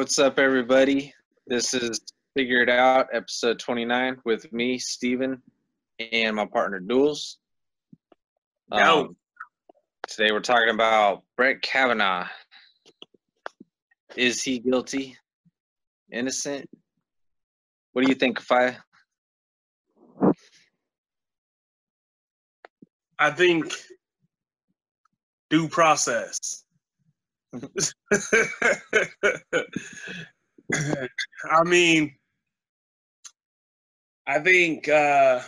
What's up, everybody? This is Figure It Out, episode 29, with me, Steven, and my partner, Duels. Yo. Um, today we're talking about Brett Kavanaugh. Is he guilty? Innocent? What do you think, Fi? I think due process. I mean, I think uh,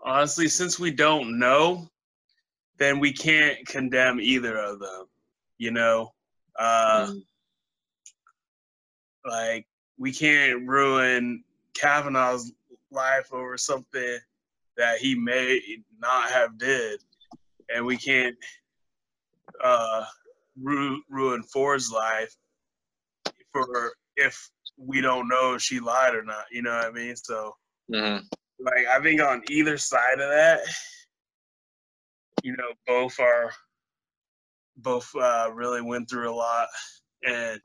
honestly, since we don't know, then we can't condemn either of them. You know, uh, Mm. like we can't ruin Kavanaugh's life over something that he may not have did, and we can't uh, ru- ruin Ford's life for if we don't know if she lied or not. You know what I mean? So, Mhm. like, I think on either side of that, you know, both are both uh, really went through a lot, and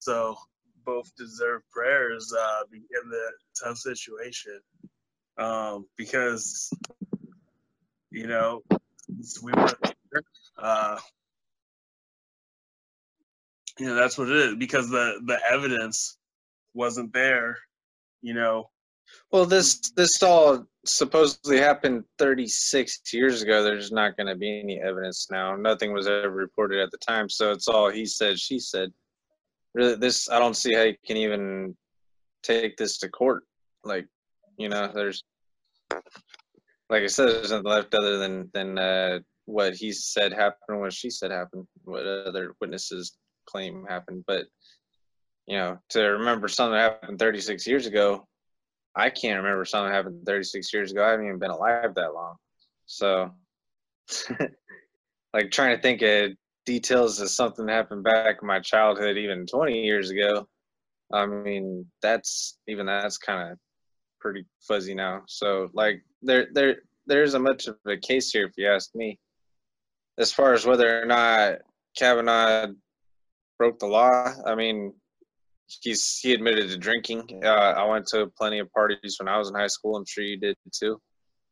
so both deserve prayers uh, in the tough situation um, because you know we were uh, you know that's what it is because the the evidence wasn't there you know Well, this this all supposedly happened 36 years ago. There's not going to be any evidence now. Nothing was ever reported at the time, so it's all he said, she said. Really, this I don't see how you can even take this to court. Like, you know, there's like I said, there's nothing left other than than uh, what he said happened, what she said happened, what other witnesses claim happened. But you know, to remember something that happened 36 years ago, I can't remember something that happened 36 years ago. I haven't even been alive that long. So, like trying to think of details of something that happened back in my childhood, even 20 years ago. I mean, that's even that's kind of pretty fuzzy now. So, like, there, there, there's a much of a case here, if you ask me. As far as whether or not Kavanaugh broke the law, I mean, he's he admitted to drinking. Uh, I went to plenty of parties when I was in high school. I'm sure you did too.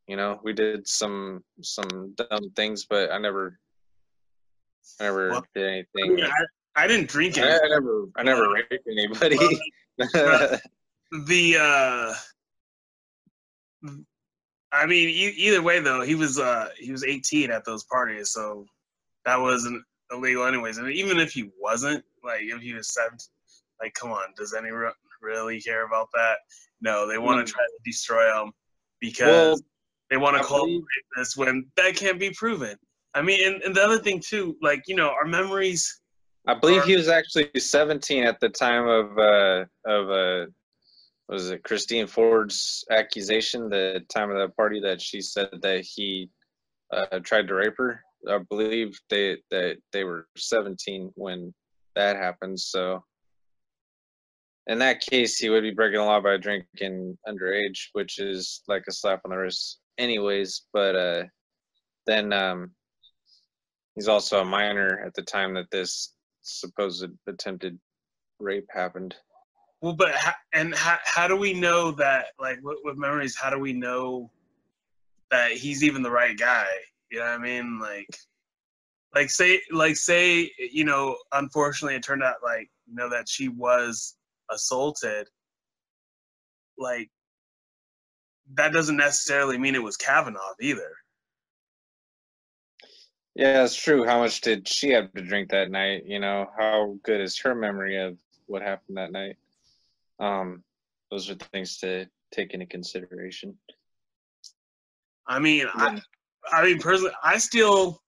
You know, we did some some dumb things, but I never, I never Well, did I, anything. mean, I, I didn't drink I, it I never, I never raped anybody. the uh i mean e- either way though he was uh he was 18 at those parties so that wasn't illegal anyways. And even if he wasn't like if he was 17 like come on does anyone really care about that? No they want to try to destroy him because well, they want to call believe- this when that can't be proven. I mean and, and the other thing too like you know our memories I believe he was actually 17 at the time of uh of uh was it Christine Ford's accusation the time of the party that she said that he uh, tried to rape her. I believe they that they were 17 when that happened. So in that case, he would be breaking the law by drinking underage, which is like a slap on the wrist, anyways. But uh, then um, he's also a minor at the time that this supposed attempted rape happened. Well, but and how, how do we know that, like, with, with memories, how do we know that he's even the right guy? You know what I mean? Like, like say, like say, you know, unfortunately, it turned out like, you know, that she was assaulted. Like, that doesn't necessarily mean it was Kavanaugh either. Yeah, that's true. How much did she have to drink that night? You know, how good is her memory of what happened that night? Um, those are things to take into consideration. I mean, I, I mean, personally, I still,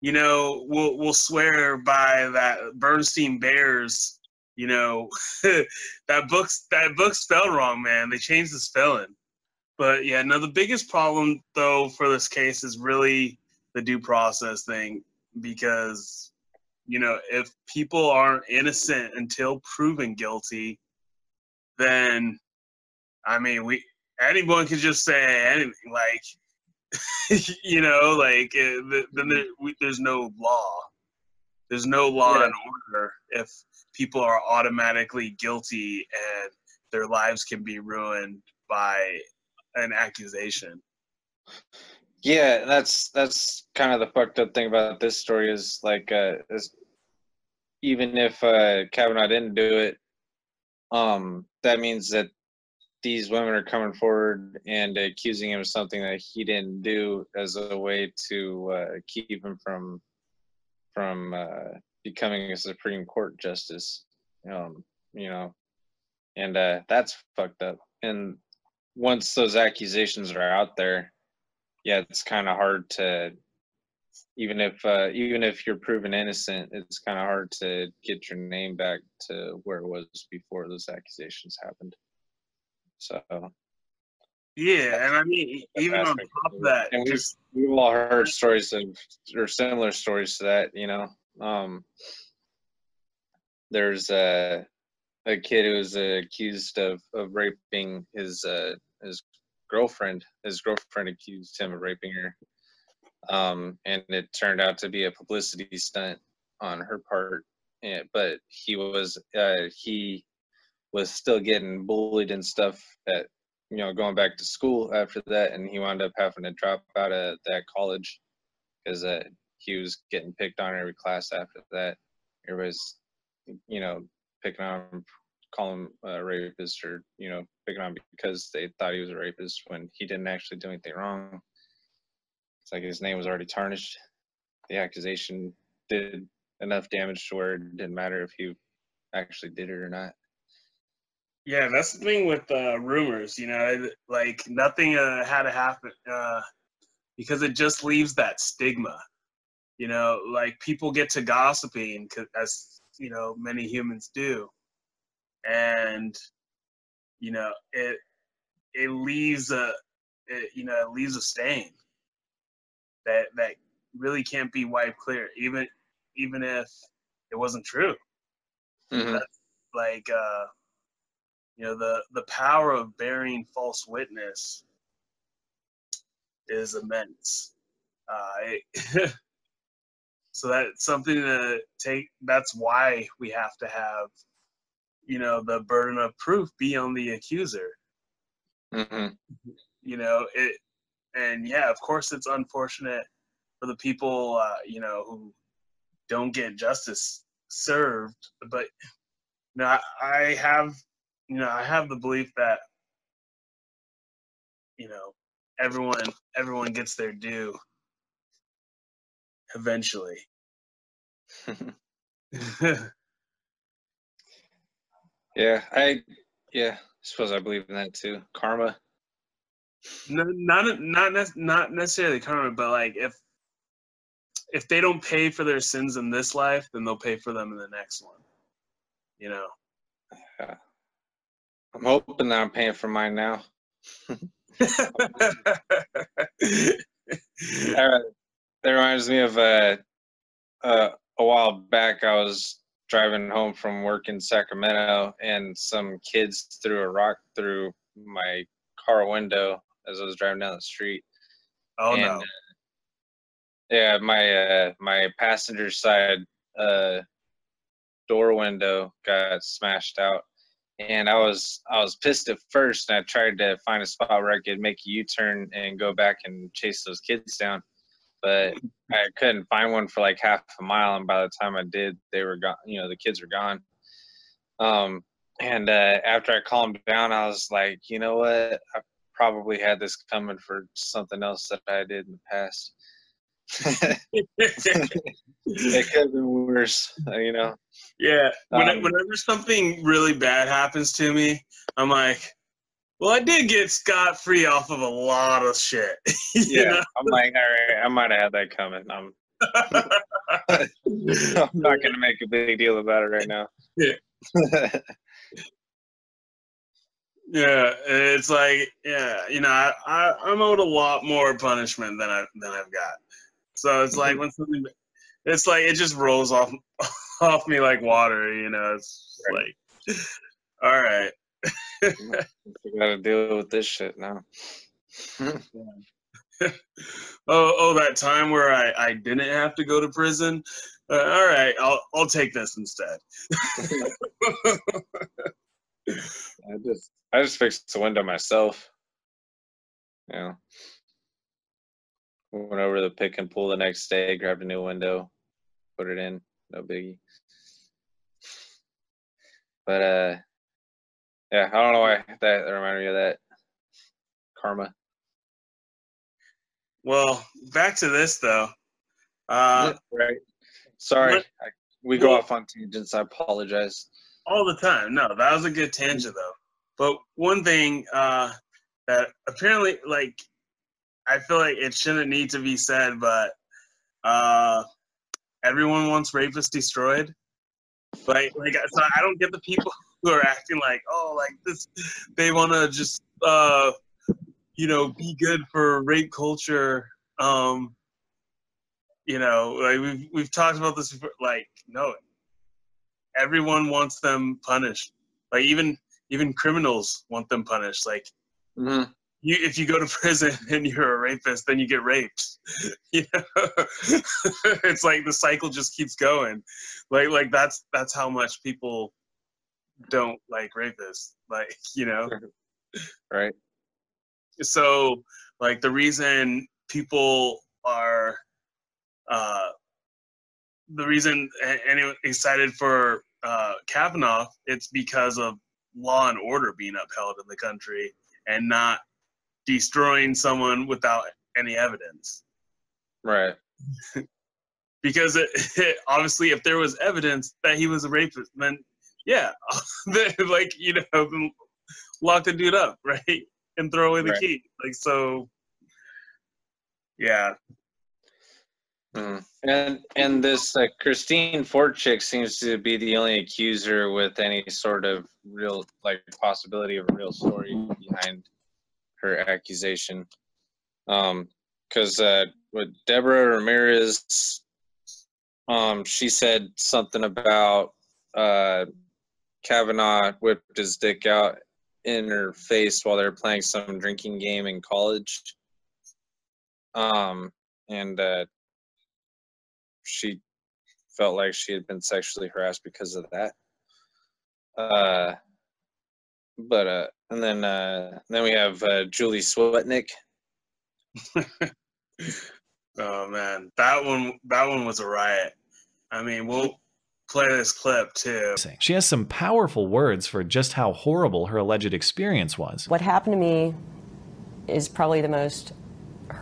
you know, will will swear by that Bernstein Bears. You know, that book's that book spelled wrong, man. They changed the spelling. But yeah, no, the biggest problem though for this case is really the due process thing because you know if people aren't innocent until proven guilty, then I mean we anyone can just say anything like you know like uh, then there, we, there's no law There's no law Yeah. and order if people are automatically guilty and their lives can be ruined by an accusation. Yeah, that's that's kind of the fucked up thing about this story is like uh is even if uh Kavanaugh didn't do it, um that means that these women are coming forward and accusing him of something that he didn't do as a way to uh, keep him from from uh, becoming a Supreme Court justice. Um, you know, and uh, that's fucked up. And once those accusations are out there, yeah, it's kind of hard to even if uh, even if you're proven innocent, it's kind of hard to get your name back to where it was before those accusations happened. So Yeah, and I mean, even on top of that, And we've- just we've all heard stories of or similar stories to that. You know, um, there's a a kid who was uh, accused of of raping his uh, his girlfriend. His girlfriend accused him of raping her, um, and it turned out to be a publicity stunt on her part. And, but he was uh, he was still getting bullied and stuff at you know going back to school after that, and he wound up having to drop out of that college because uh, he was getting picked on every class after that. Everybody's you know picking on him, calling him a rapist, or you know picking on because they thought he was a rapist when he didn't actually do anything wrong. It's like his name was already tarnished. The accusation did enough damage to where it didn't matter if he actually did it or not. Yeah, that's the thing with uh, rumors. You know, like nothing uh, had to happen uh, because it just leaves that stigma. You know, like people get to gossiping, as you know many humans do, and you know it it leaves a it, you know it leaves a stain that that really can't be wiped clear, even even if it wasn't true. Mhm. like uh you know the the power of bearing false witness is immense uh it, so that's something to take that's why we have to have you know the burden of proof be on the accuser Mhm. you know it and yeah of course it's unfortunate for the people uh you know who don't get justice served but you know I, I have you know i have the belief that you know everyone everyone gets their due eventually yeah, I yeah, I suppose I believe in that too. Karma. no, not not not necessarily karma but like if if they don't pay for their sins in this life then they'll pay for them in the next one you know I'm hoping that I'm paying for mine now. That reminds me of uh, uh, a while back. I was driving home from work in Sacramento, and some kids threw a rock through my car window as I was driving down the street. oh and, no uh, yeah, my uh, my passenger side uh, door window got smashed out, and I was I was pissed at first, and I tried to find a spot where I could make a U-turn and go back and chase those kids down, but I couldn't find one for like half a mile, and by the time I did, they were gone. You know, the kids were gone. Um, and uh, after I calmed down, I was like, you know what? I probably had this coming for something else that I did in the past. it could have been worse, uh, you know. Yeah, when, Um, whenever something really bad happens to me, I'm like, well, I did get scot free off of a lot of shit. you Yeah, know? I'm like, all right, I might have had that coming. I'm, I'm not gonna make a big deal about it right now. Yeah. yeah, it's like, yeah, you know, I, I I'm owed a lot more punishment than I than I've got. So it's like when something, it's like it just rolls off off me like water. You know, it's Right. like, all right. we gotta deal with this shit now. oh, oh, that time where I, I didn't have to go to prison. Uh, all right, I'll I'll take this instead. I just I just fixed the window myself. Yeah. Went over the pick and pull the next day, grabbed a new window, put it in, no biggie. But uh yeah, I don't know why that reminded me of that. Karma. Well, back to this though. Uh, right. Sorry, I, we go off on tangents. I apologize. All the time. No, that was a good tangent though. But one thing uh, that apparently, like, I feel like it shouldn't need to be said, but uh, everyone wants rapists destroyed. Like, like, so I don't get the people who are acting like, oh, like this, they want to just, uh, you know, be good for rape culture. Um, you know, like we've we've talked about this before. Like, no, everyone wants them punished. Like even even criminals want them punished. Like, mm-hmm. You if you go to prison and you're a rapist, then you get raped. you know, it's like the cycle just keeps going. Like like that's that's how much people don't like rapists. Like you know, right. So like the reason people are uh, the reason anyone excited for uh, Kavanaugh, it's because of law and order being upheld in the country and not destroying someone without any evidence. Right. because it, it, obviously, if there was evidence that he was a rapist, then yeah, like you know, lock the dude up, right, and throw away the right. key. Like so, yeah. Mm. And and this uh, Christine Ford chick seems to be the only accuser with any sort of real like possibility of a real story behind her accusation. Um, because uh, with Deborah Ramirez, um, she said something about uh, Kavanaugh whipped his dick out in her face while they were playing some drinking game in college. Um, and uh, she felt like she had been sexually harassed because of that. Uh, but uh, and then uh, then we have uh, Julie Swetnick. oh man, that one that one was a riot. I mean, we'll play this clip too. She has some powerful words for just how horrible her alleged experience was. What happened to me is probably the most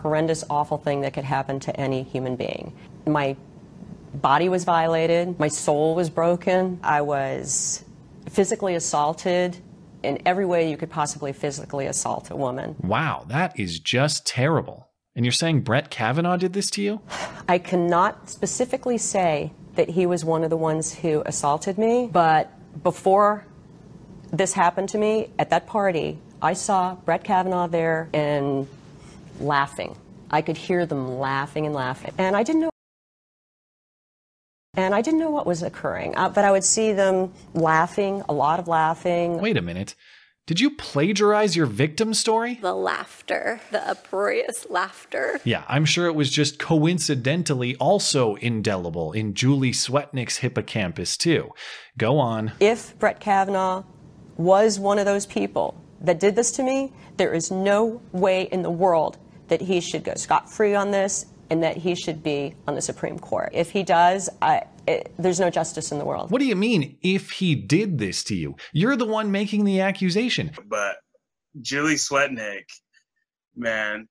horrendous, awful thing that could happen to any human being. My body was violated, my soul was broken, I was physically assaulted in every way you could possibly physically assault a woman. Wow, that is just terrible. And you're saying Brett Kavanaugh did this to you? I cannot specifically say that he was one of the ones who assaulted me, but before this happened to me at that party, I saw Brett Kavanaugh there and laughing. I could hear them laughing and laughing. And I didn't know and I didn't know what was occurring, uh, but I would see them laughing, a lot of laughing. Wait a minute. Did you plagiarize your victim story? The laughter, the uproarious laughter. Yeah, I'm sure it was just coincidentally also indelible in Julie Swetnick's hippocampus, too. Go on. If Brett Kavanaugh was one of those people that did this to me, there is no way in the world that he should go scot free on this and that he should be on the Supreme Court. If he does, I, it, there's no justice in the world. What do you mean, if he did this to you? You're the one making the accusation. But Julie Swetnick, man,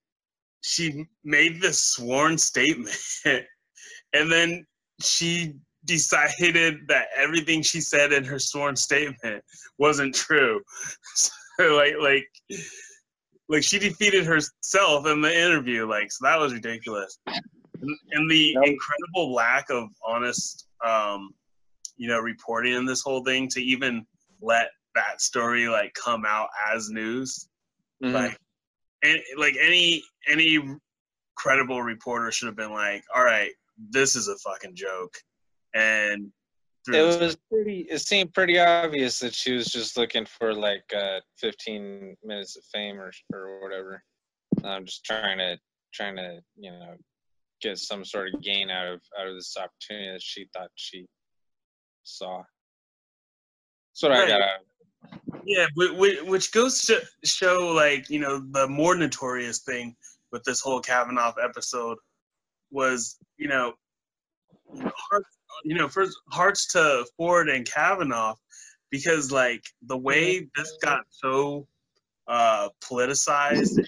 she made this sworn statement and then she decided that everything she said in her sworn statement wasn't true. So, like, like like she defeated herself in the interview. Like so that was ridiculous. And, and the incredible lack of honest, um, you know, reporting in this whole thing to even let that story like come out as news. Mm-hmm. Like, and like any any credible reporter should have been like, all right, this is a fucking joke, and it was pretty it seemed pretty obvious that she was just looking for like uh 15 minutes of fame or or whatever i'm just trying to trying to you know get some sort of gain out of out of this opportunity that she thought she saw. That's what I got. Out. of Yeah, whi- whi- which goes to show, like, you know, the more notorious thing with this whole Kavanaugh episode was, you know, you know, first hearts to Ford and Kavanaugh, because like the way this got so uh, politicized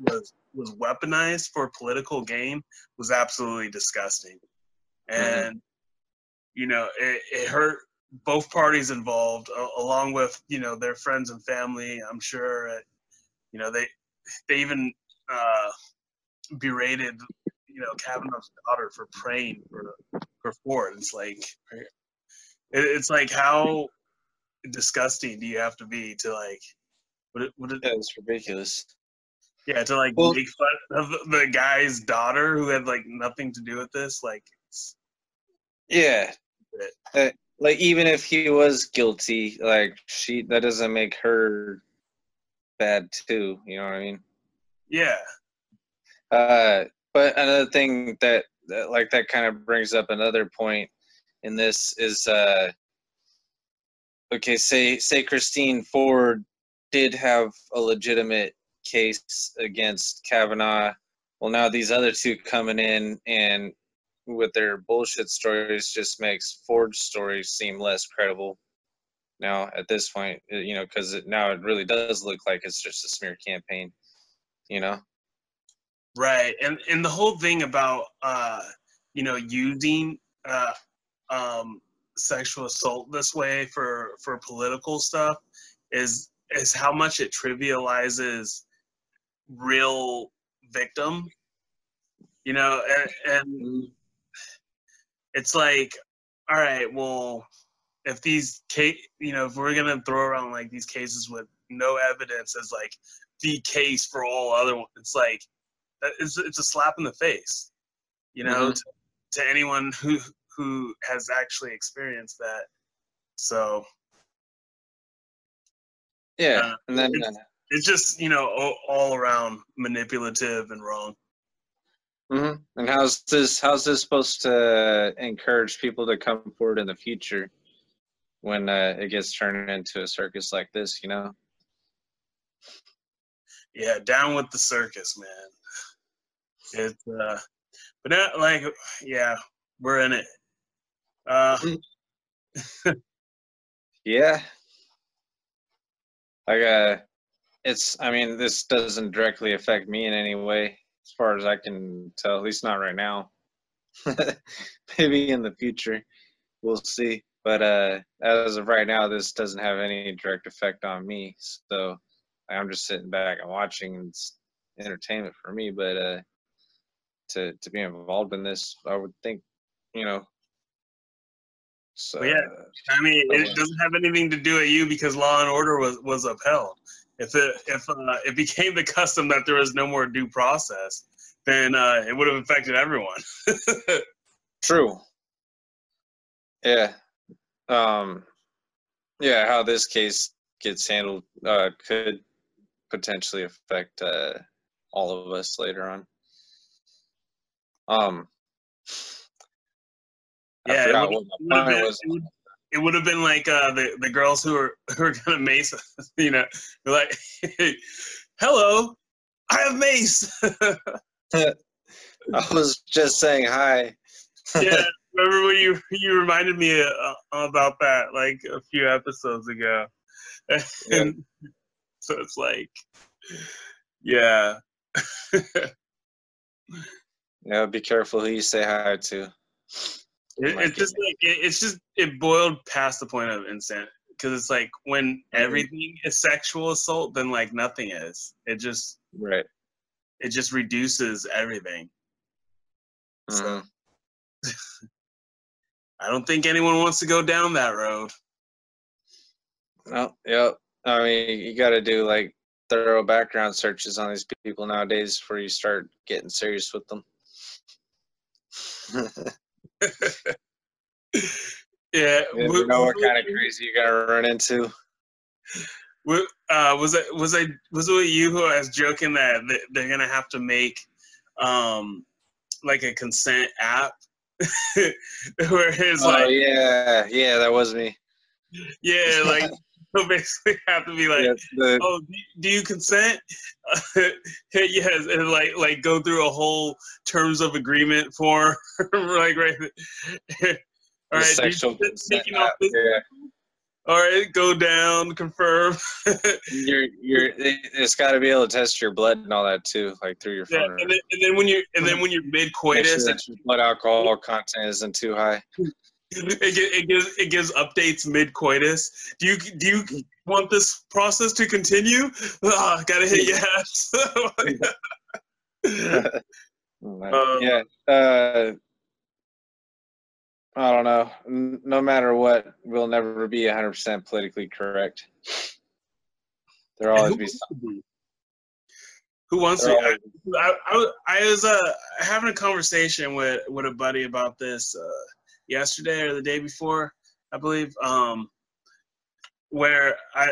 was was weaponized for political gain was absolutely disgusting, and you know, it, it hurt both parties involved, a- along with you know their friends and family. I'm sure, uh, you know they they even uh, berated you know Kavanaugh's daughter for praying for for Ford. It's like it, it's like how disgusting do you have to be to like would it, would it, Yeah, it's ridiculous. yeah to like Well- make fun of the guy's daughter who had like nothing to do with this like it's, Yeah. Uh, like even if he was guilty, like she that doesn't make her bad too. You know what I mean? yeah Uh, but another thing that, that like that kind of brings up another point in this is uh okay say say Christine Ford did have a legitimate case against Kavanaugh. Well now these other two coming in and with their bullshit stories just makes Ford's story seem less credible. Now at this point, you know, because now it really does look like it's just a smear campaign. You know. Right, and and the whole thing about uh, you know using uh, um, sexual assault this way for for political stuff is is how much it trivializes real victim. You know, and, and it's like, all right, well, if these case, you know, if we're gonna throw around like these cases with no evidence as like the case for all other ones, it's like that it's, it's a slap in the face you know Mhm. to, to anyone who who has actually experienced that so Yeah, Uh, and then it's- it's just you know all, all around manipulative and wrong hmm and how's this? How's this supposed to encourage people to come forward in the future when uh, it gets turned into a circus like this? You know? yeah down with the circus man it's uh but not like yeah we're in it uh Yeah. Like uh, it's. I mean, this doesn't directly affect me in any way, as far as I can tell. At least not right now. Maybe in the future, we'll see. But uh, as of right now, this doesn't have any direct effect on me. So I'm just sitting back and watching. It's entertainment for me. But uh, to to be involved in this, I would think, you know. So Well, yeah. I mean, it doesn't have anything to do with you because Law and Order was was upheld. If it if uh, it became the custom that there was no more due process, then uh, it would have affected everyone. True. Yeah. Um yeah, how this case gets handled uh could potentially affect uh all of us later on. Um Yeah, it would- it would have been, it would, have been like uh, the the girls who were who were gonna mace, you know, they're like, "Hello, I have mace." I was just saying hi. yeah, remember when you you reminded me uh, about that like a few episodes ago, and so it's like, yeah, Yeah, be careful who you say hi to. It, it's just like it, it's just it boiled past the point of insane because it's like when everything is sexual assault, then like nothing is. It just Right. it just reduces everything. Mhm. I don't think anyone wants to go down that road. Well, yep. I mean, you got to do like thorough background searches on these people nowadays before you start getting serious with them. Yeah, you we- know what kind of crazy you got to run into. Uh, was it was I was it you who I was joking that they're gonna have to make um like a consent app where it's oh like yeah, yeah, that was me. yeah like so basically have to be like Yes, the- oh do- you consent yes and like like go through a whole terms of agreement form like right all you sexual off this- yeah. all right go down confirm You're you're it- it's got to be able to test your blood and all that too, like through your Yeah, phone. and then, and then when you're and then hmm. when you're mid Make sure coitus, blood alcohol content isn't too high. It, gi- it gives it gives updates mid coitus. Do you do you want this process to continue? Ah, gotta hit yes. Um, yeah. Uh, I don't know. No matter what, we'll never be 100% politically correct. There'll always be something. Who wants to? I, I, I was uh, having a conversation with with a buddy about this uh, yesterday or the day before, I believe. Um, where I,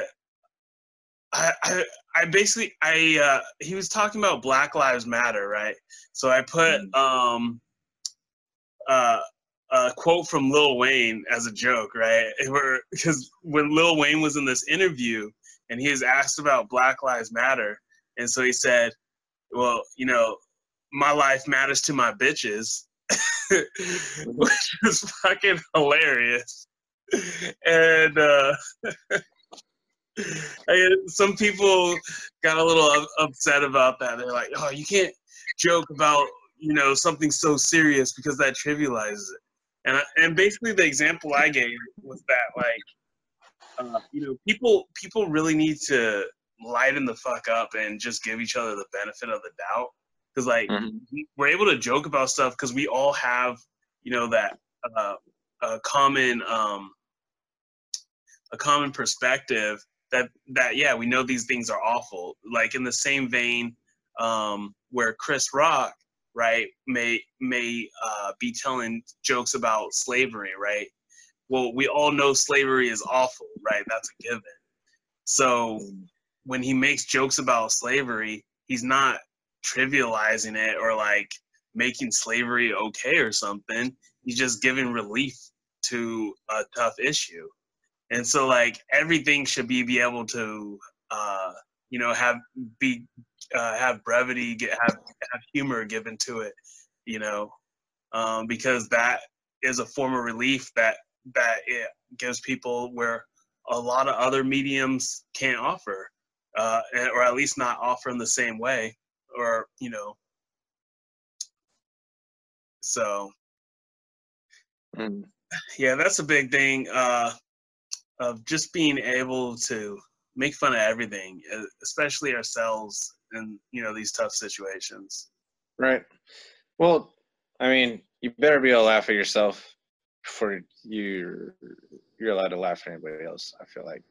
I, I, I basically I uh, he was talking about Black Lives Matter, right? So I put um, uh, a quote from Lil Wayne as a joke, right? Because when Lil Wayne was in this interview and he was asked about Black Lives Matter, and so he said, "Well, you know, my life matters to my bitches," which is fucking hilarious. And uh, I, some people got a little up- upset about that. They're like, "Oh, you can't joke about you know something so serious because that trivializes it." And I, and basically, the example I gave was that like, uh, you know, people people really need to lighten the fuck up and just give each other the benefit of the doubt because like Mhm. we're able to joke about stuff because we all have you know that uh, a common um, a common perspective that that yeah we know these things are awful. Like in the same vein um, where Chris Rock right may may uh, be telling jokes about slavery right? Well we all know slavery is awful right? That's a given. So when he makes jokes about slavery he's not trivializing it or like making slavery okay or something he's just giving relief to a tough issue. And so like everything should be be able to uh you know have be uh, have brevity get have, have humor given to it you know? Um because that is a form of relief that that it gives people where a lot of other mediums can't offer uh or at least not offer in the same way or you know so Mm. yeah that's a big thing uh of just being able to make fun of everything especially ourselves in you know these tough situations Right. Well, I mean, you better be able to laugh at yourself before you're you're allowed to laugh at anybody else. I feel like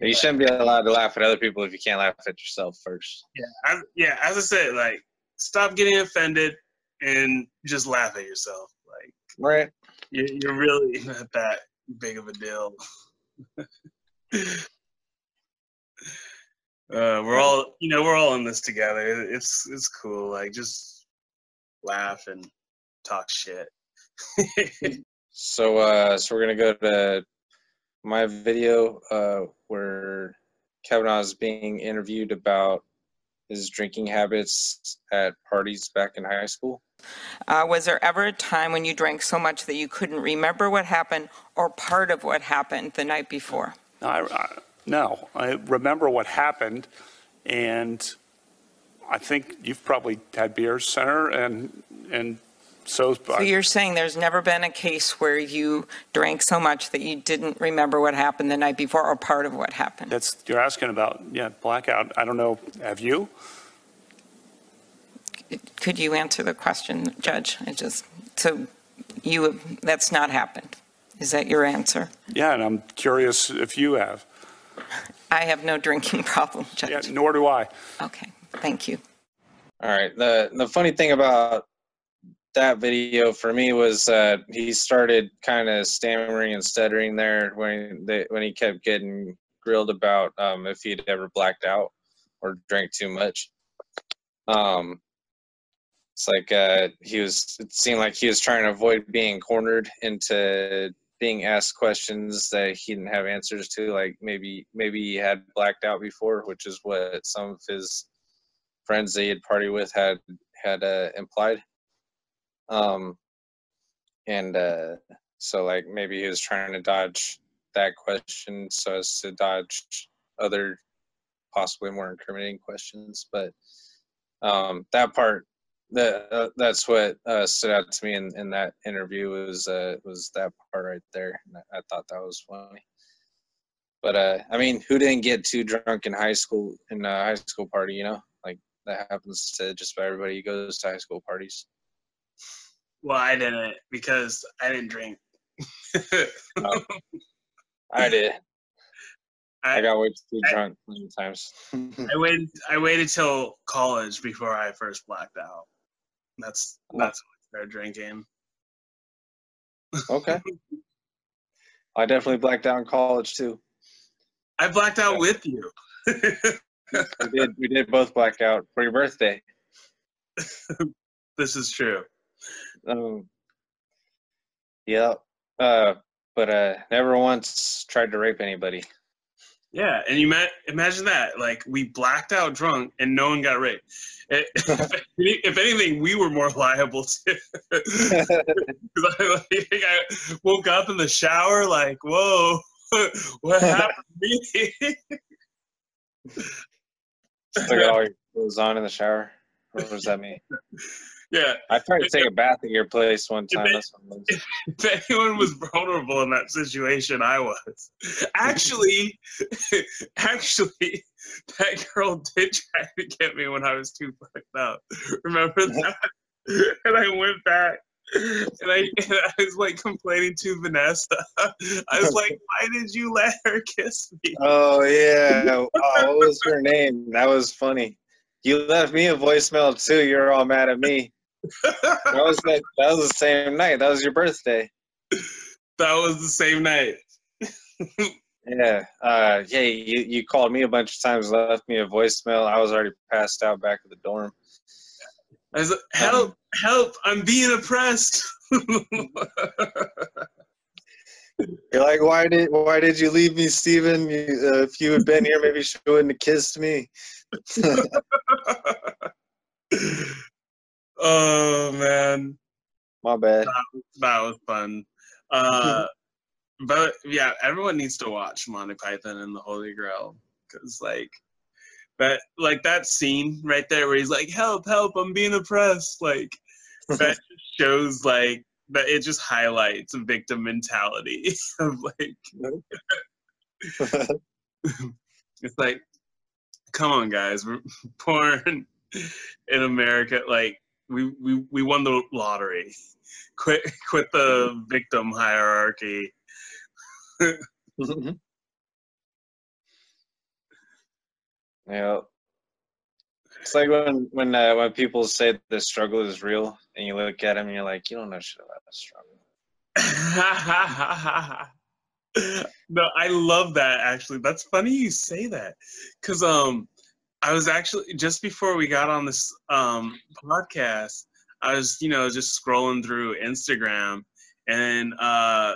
you shouldn't be allowed to laugh at other people if you can't laugh at yourself first. as, yeah as i said like stop getting offended and just laugh at yourself like Right. you're, you're really not that big of a deal uh, we're all you know we're all in this together it's it's cool like just laugh and talk shit So, uh, so we're gonna go to my video uh, where Kavanaugh is being interviewed about his drinking habits at parties back in high school. Uh, was there ever a time when you drank so much that you couldn't remember what happened or part of what happened the night before? No, I, I, no, I remember what happened, and I think you've probably had beers, Senator, and and so. So you're saying there's never been a case where you drank so much that you didn't remember what happened the night before or part of what happened? that's you're asking about, yeah, blackout. I don't know. Have you? Could you answer the question, Judge? I just, so you, that's not happened. Is that your answer? Yeah, and I'm curious if you have. I have no drinking problem, Yeah, Judge. nor do I. Okay, thank you. All right. The the funny thing about that video for me was that he started kind of stammering and stuttering there when they, when he kept getting grilled about um, if he'd ever blacked out or drank too much. Um, it's like uh, he was. It seemed like he was trying to avoid being cornered into being asked questions that he didn't have answers to. Like maybe maybe he had blacked out before, which is what some of his friends that he had party with had had uh, implied. Um, and uh, so like maybe he was trying to dodge that question so as to dodge other possibly more incriminating questions. But um, that part that uh, that's what uh, stood out to me in, in that interview was uh, was that part right there. I, I thought that was funny. But uh, I mean, who didn't get too drunk in high school in a high school party? You know, like that happens to just about everybody who goes to high school parties. Well, I didn't because I didn't drink. Oh. I did. I I, got way too I- drunk many times. I waited. I waited till college before I first blacked out. That's that's when I started drinking. okay. I definitely blacked out in college too. I blacked out with you. We did. We did both black out for your birthday. this is true. Um, yeah. Uh, but uh, never once tried to rape anybody. Yeah, and you met, imagine that. Like we blacked out drunk and no one got raped. It, if anything, we were more liable to. I, like, I woke up in the shower like, whoa, what happened to me? At all your clothes on in the shower. What does that mean? Yeah, I tried to take a bath at your place one time. It was. if anyone was vulnerable in that situation, I was. Actually, actually, that girl did try to get me when I was too fucked up. Remember that? and I went back. And I, and I was like complaining to Vanessa. I was like, "Why did you let her kiss me?" Oh yeah. Oh, what was her name? That was funny. You left me a voicemail too. You're all mad at me. That was that, that was the same night. That was your birthday. That was the same night. Yeah. Uh, yeah. You you called me a bunch of times, left me a voicemail. I was already passed out back at the dorm. I was like, "Help! Help! I'm being oppressed." You're like, why did why did you leave me, Steven? You, uh, if you had been here, maybe she wouldn't have kissed me. oh man. My bad. that was fun. Uh, but yeah, everyone needs to watch Monty Python and the Holy Grail because like that, like that scene right there where he's like, "Help! Help! I'm being oppressed!" Like that shows like that. It just highlights a victim mentality of like it's like, come on, guys, we're born in America. Like we we we won the lottery. Quit quit the victim hierarchy. yeah. It's like when when uh, when people say the struggle is real, and you look at them and you're like, you don't know shit about the struggle. no, I love that actually. That's funny you say that. Cause um I was actually just before we got on this um podcast, I was, you know, just scrolling through Instagram and uh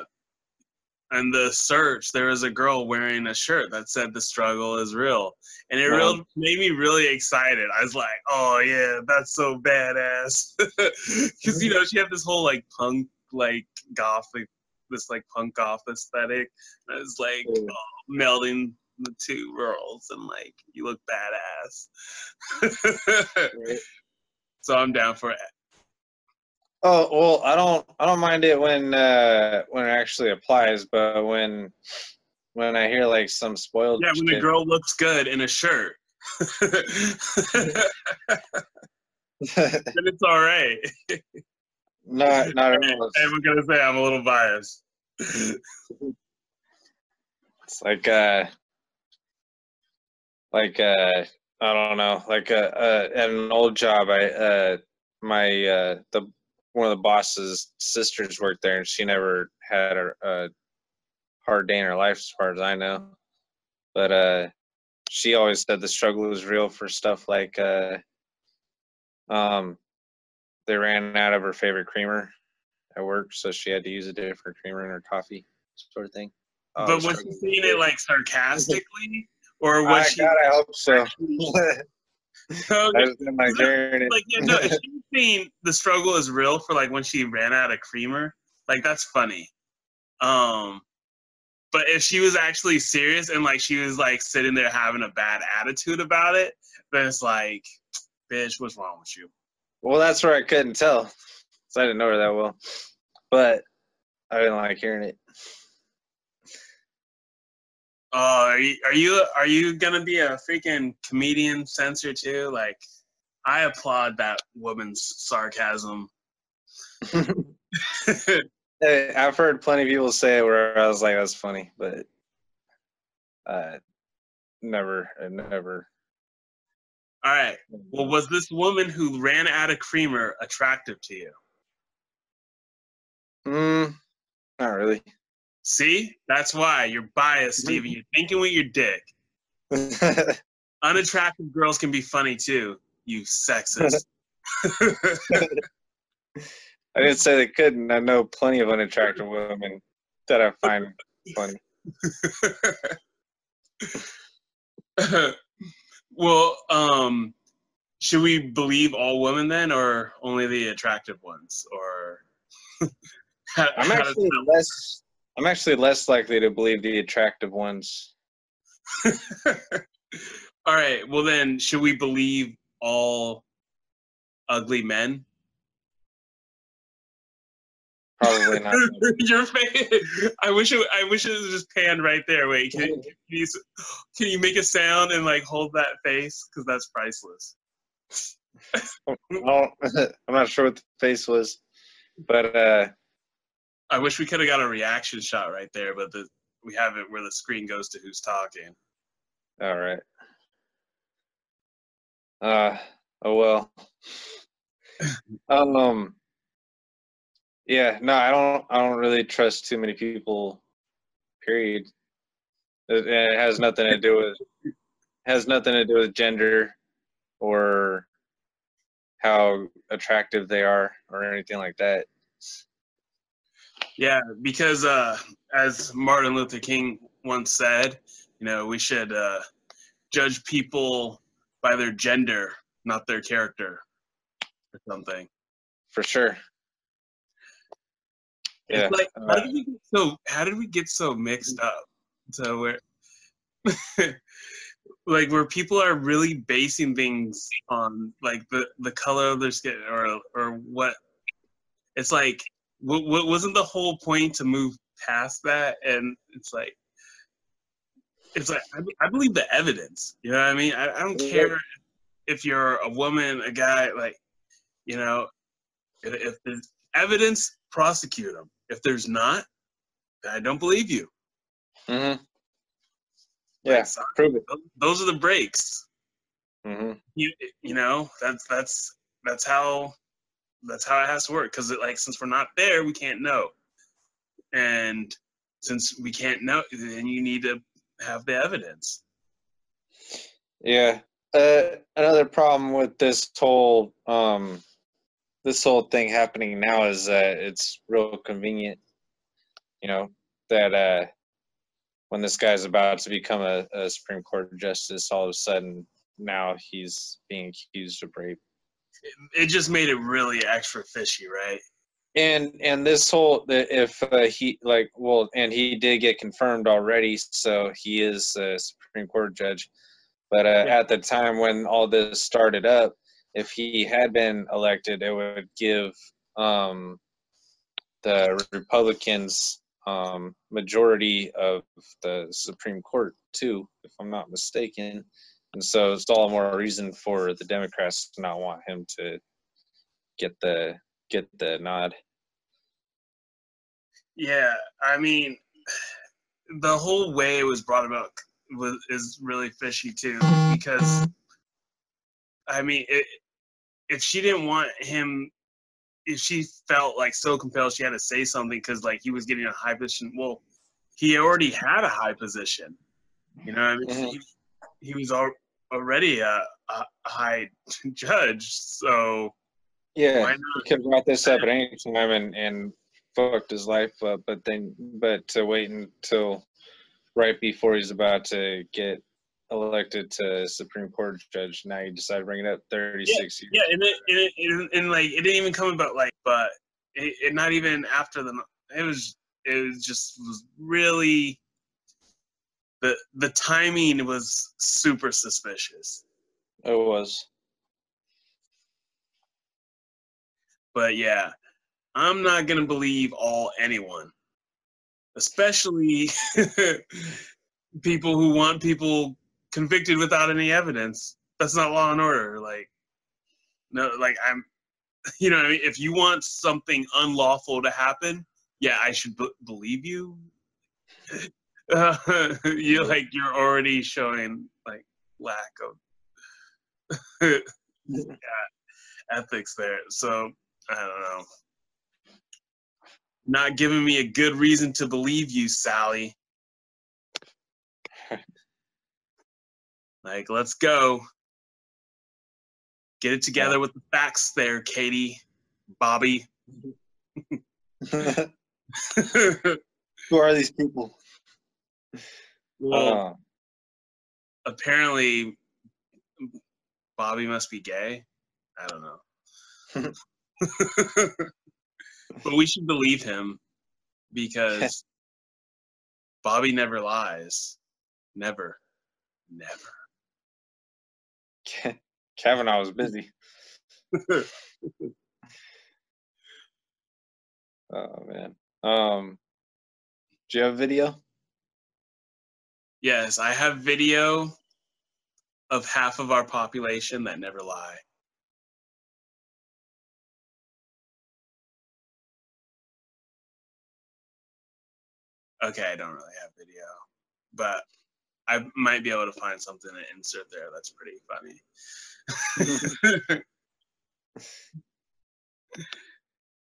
and the search there was a girl wearing a shirt that said the struggle is real. And it Wow. real made me really excited. I was like oh yeah that's so badass. Because you know she had this whole like punk like gothic this like punk goth aesthetic. I was like oh, melding the two worlds and like you look badass so i'm down for it Oh well, I don't I don't mind it when uh, when it actually applies, but when when I hear like some spoiled yeah when the girl looks good in a shirt then it's all right. not not at all. I'm gonna say I'm a little biased. It's like uh like uh I don't know, like uh, uh at an old job I uh my uh the one of the boss's sisters worked there and she never had a, a hard day in her life as far as I know. but uh, she always said the struggle was real for stuff like uh, um, they ran out of her favorite creamer at work, so she had to use a different creamer in her coffee, sort of thing. Oh, but was she saying it like sarcastically, or I, she? God, I hope so. I just didn't like like yeah, no, if she's saying the struggle is real for like when she ran out of creamer, like that's funny. Um, but if she was actually serious and like she was like sitting there having a bad attitude about it, then it's like, bitch, what's wrong with you? Well, that's where I couldn't tell, 'cause I didn't know her that well. But I didn't like hearing it. Oh, are you are you are you gonna be a freaking comedian censor too? Like, I applaud that woman's sarcasm. Hey, I've heard plenty of people say it where I was like, "That's funny," but uh, never, never. All right. Well, was this woman who ran out of creamer attractive to you? Mm, not really. See, that's why you're biased, Steven. You're thinking with your dick. Unattractive girls can be funny too. You sexist. I didn't say they couldn't. I know plenty of unattractive women that I find funny. well, um, should we believe all women then, or only the attractive ones, or? how- I'm actually that less. I'm actually less likely to believe the attractive ones. all right. Well, then, should we believe all ugly men? Probably not. Your face. I wish it. I wish it was just panned right there. Wait, can, can, you, can you make a sound and like hold that face? Because that's priceless. Well, I'm not sure what the face was, but uh, I wish we could have got a reaction shot right there, but the, we have it where the screen goes to who's talking. all right. Uh, oh well. um. Yeah, no, I don't. I don't really trust too many people. Period. It, it has nothing to do with has nothing to do with gender or how attractive they are or anything like that. Yeah, because uh, as Martin Luther King once said, you know, we should uh, judge people by their gender, not their character, or something. For sure. Yeah. It's like, uh, how did we get so? How did we get so mixed up? So where, like, where people are really basing things on like the the color of their skin or or what? It's like, what, what wasn't the whole point to move past that? And it's like, it's like I, I believe the evidence. You know what I mean? I, I don't care if you're a woman, a guy, like, you know, if, if there's evidence, prosecute them. If there's not, I don't believe you. Mm-hmm. Yeah, Like, prove it. those are the breaks. hmm You you know that's that's that's how that's how it has to work. Because like since we're not there, we can't know, and since we can't know, then you need to have the evidence. Yeah. Uh, another problem with this whole um, this whole thing happening now is that it's real convenient. You know that uh, when this guy's about to become a, a Supreme Court justice, all of a sudden now he's being accused of rape. It just made it really extra fishy, right? And and this whole if uh, he like well and he did get confirmed already, so he is a Supreme Court judge. But uh, Yeah. at the time when all this started up, if he had been elected, it would give um, the Republicans um, majority of the Supreme Court too, if I'm not mistaken. And so it's all the more reason for the Democrats to not want him to get the get the nod. Yeah, I mean, the whole way it was brought about was is really fishy too because I mean, it, if she didn't want him, if she felt like so compelled she had to say something because like he was getting a high position, well, he already had a high position You know, what I mean, Mhm. he, he was al- already a, a high judge, so Yeah, why he could have brought this up at any time and, and fucked his life up, but then, but to wait until right before he's about to get elected to Supreme Court judge, now you decide to bring it up 36 years. Yeah, and it, and, it, and, and like it didn't even come about like, but it, it not even after the. It was it was just was really. The the timing was super suspicious, It was. but yeah, I'm not gonna believe all anyone, especially people who want people convicted without any evidence. That's not law and order. Like, no, like I'm, you know, what I mean? if you want something unlawful to happen, yeah, I should b- believe you. Uh, you like you're already showing like lack of yeah, ethics there. So I don't know. Not giving me a good reason to believe you, Sally. like, let's go. Get it together with the facts there, Katie, Bobby. Who are these people? Well, Uh, apparently, Bobby must be gay. I don't know. but we should believe him because Bobby never lies. Never. Never. Kavanaugh was busy. Oh man. Um, do you have a video? Yes, I have video of half of our population that never lie. Okay, I don't really have video, but I might be able to find something to insert there that's pretty funny.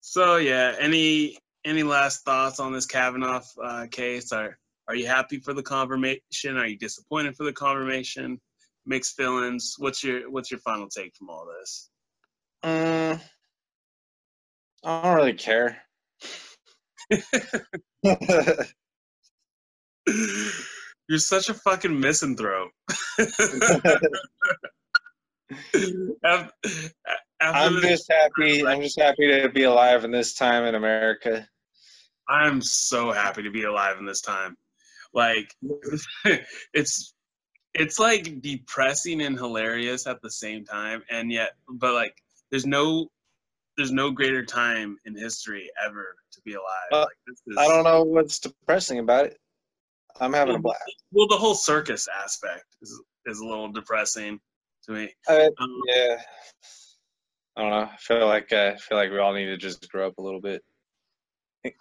so yeah, any any last thoughts on this Kavanaugh uh, case? Are are you happy for the confirmation? Are you disappointed for the confirmation? Mixed feelings. What's your what's your final take from all this? Mm, I don't really care. You're such a fucking misanthrope. Af- after I'm this- just happy. I'm just happy to be alive in this time in America. I'm so happy to be alive in this time. Like it's it's like depressing and hilarious at the same time and yet but like there's no there's no greater time in history ever to be alive. Uh, like this is I don't know what's depressing about it. I'm having a blast. well the whole circus aspect is is a little depressing to me. I, Um, yeah. I don't know. I feel like uh, I feel like we all need to just grow up a little bit,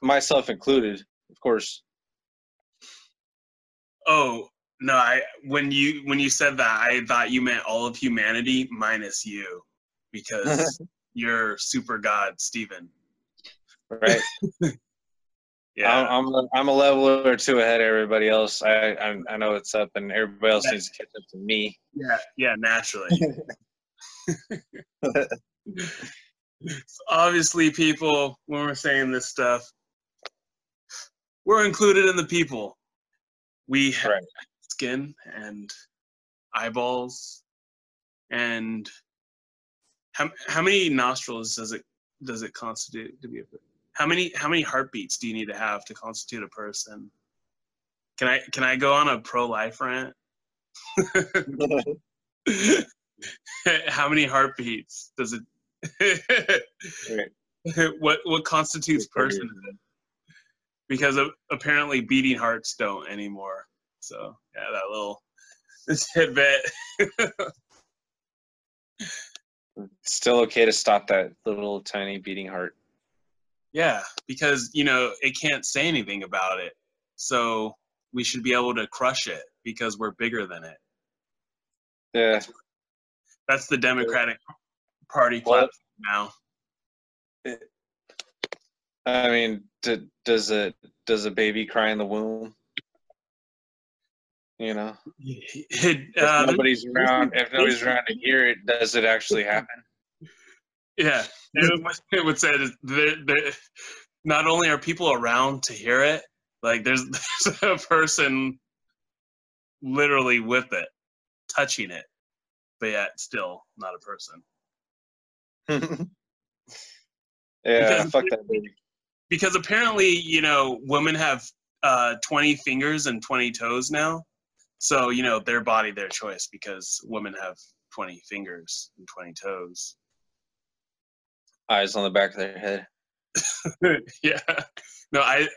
myself included, of course. Oh no! I when you when you said that, I thought you meant all of humanity minus you, because you're super god, Stephen. Right. Yeah, I'm, I'm a, I'm a level or two ahead of everybody else. I I, I know what's up, and everybody else needs to catch up to me. yeah, yeah. Naturally. So obviously, people, when we're saying this stuff, we're included in the people. We have Right. skin and eyeballs, and how how many nostrils does it does it constitute to be a how many how many heartbeats do you need to have to constitute a person? Can I can I go on a pro life rant? how many heartbeats does it what what constitutes personhood because of, apparently beating hearts don't anymore. So yeah that little tidbit. Still okay to stop that little tiny beating heart. yeah because you know it can't say anything about it. So we should be able to crush it because we're bigger than it. Yeah. that's the democratic party Well- now I mean, d- does a does a baby cry in the womb? You know, It, if uh, nobody's around, if nobody's around to hear it, does it actually happen? Yeah, it would, it would say that there, not only are people around to hear it, like there's, there's a person literally with it, touching it, but yet still not a person. yeah, Because- fuck that baby. Because apparently, you know, women have uh, 20 fingers and 20 toes now. So, you know, their body, their choice, because women have 20 fingers and 20 toes. Eyes on the back of their head. yeah. No, I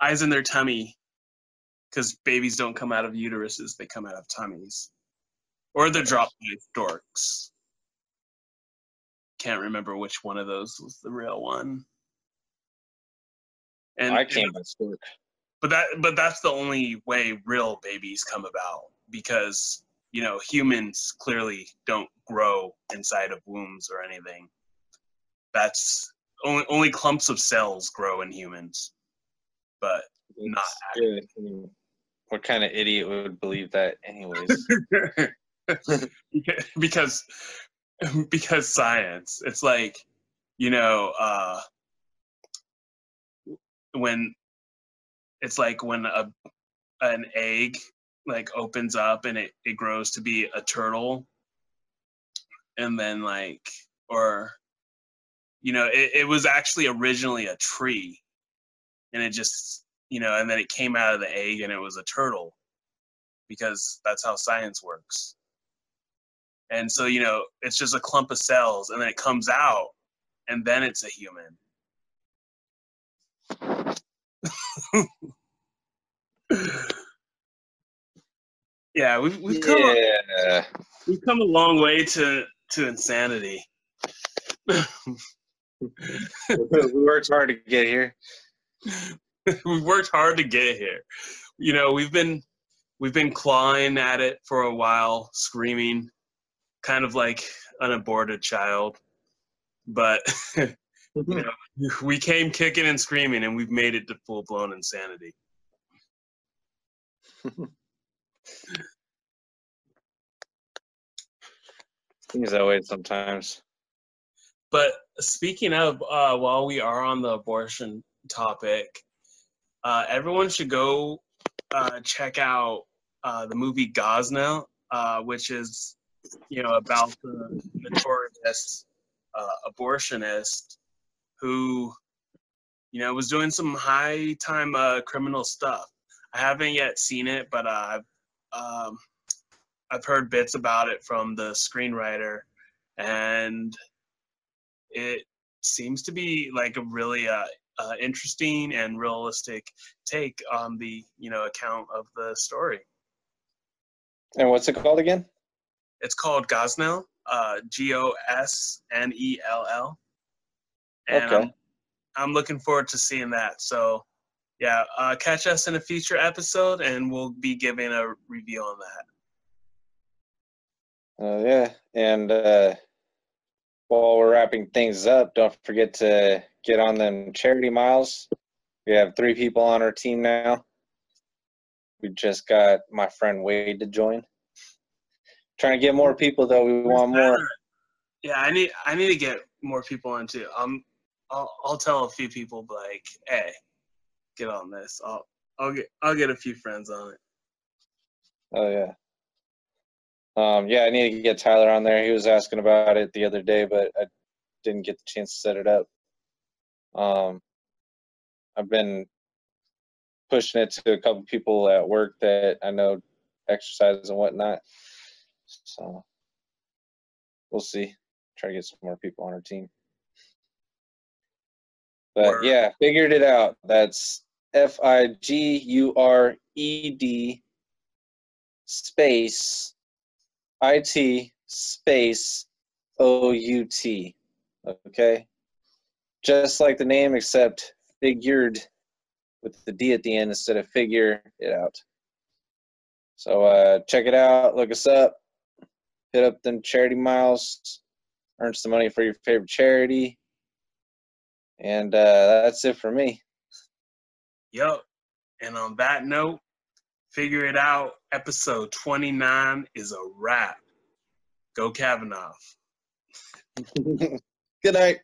eyes in their tummy because babies don't come out of uteruses; they come out of tummies, or they're dropped by storks. Can't remember which one of those was the real one. And I stork. but that but that's the only way real babies come about because you know humans clearly don't grow inside of wombs or anything that's only only clumps of cells grow in humans but not Yeah, what kind of idiot would believe that, anyways? because because science it's like you know uh when it's like when a an egg like opens up and it, it grows to be a turtle and then like or you know it, it was actually originally a tree and it just you know and then it came out of the egg and it was a turtle because that's how science works. And so you know it's just a clump of cells and then it comes out and then it's a human yeah we've, we've come a, we've come a long way to to insanity. We worked hard to get here. we've worked hard to get here. You know we've been we've been clawing at it for a while screaming kind of like an aborted child. But you know, we came kicking and screaming and we've made it to full-blown insanity Things that way sometimes. But speaking of, uh, while we are on the abortion topic, uh, everyone should go uh, check out uh, the movie Gosnell, uh, which is, you know, about the notorious uh, abortionist who, you know, was doing some high time uh, criminal stuff. I haven't yet seen it, but uh, I've um, I've heard bits about it from the screenwriter, and it seems to be like a really uh, uh, interesting and realistic take on the you know account of the story. And what's it called again? It's called Gosnell, uh, G O S N E L L, and Okay. I'm, I'm looking forward to seeing that. So, yeah, uh, catch us in a future episode, and we'll be giving a review on that. Uh, yeah, and uh, while we're wrapping things up, don't forget to get on them charity miles. We have three people on our team now. We just got my friend Wade to join. Trying to get more people though. We want more. Yeah, I need I need to get more people on too. Um, I'll I'll tell a few people like, hey, get on this. I'll I'll get I'll get a few friends on it. Oh yeah. Um, yeah, I need to get Tyler on there. He was asking about it the other day, but I didn't get the chance to set it up. Um, I've been pushing it to a couple people at work that I know exercise and whatnot. So we'll see. Try to get some more people on our team. But yeah, figured it out. That's F I G U R E D space I T space O U T. Okay? Just like the name, except figured with the D at the end instead of figure it out. So uh, check it out, look us up, hit up them charity miles, earn some money for your favorite charity. And uh, that's it for me. Yep. And on that note, figure it out. Episode 29 is a wrap. Go Kavanaugh. Good night.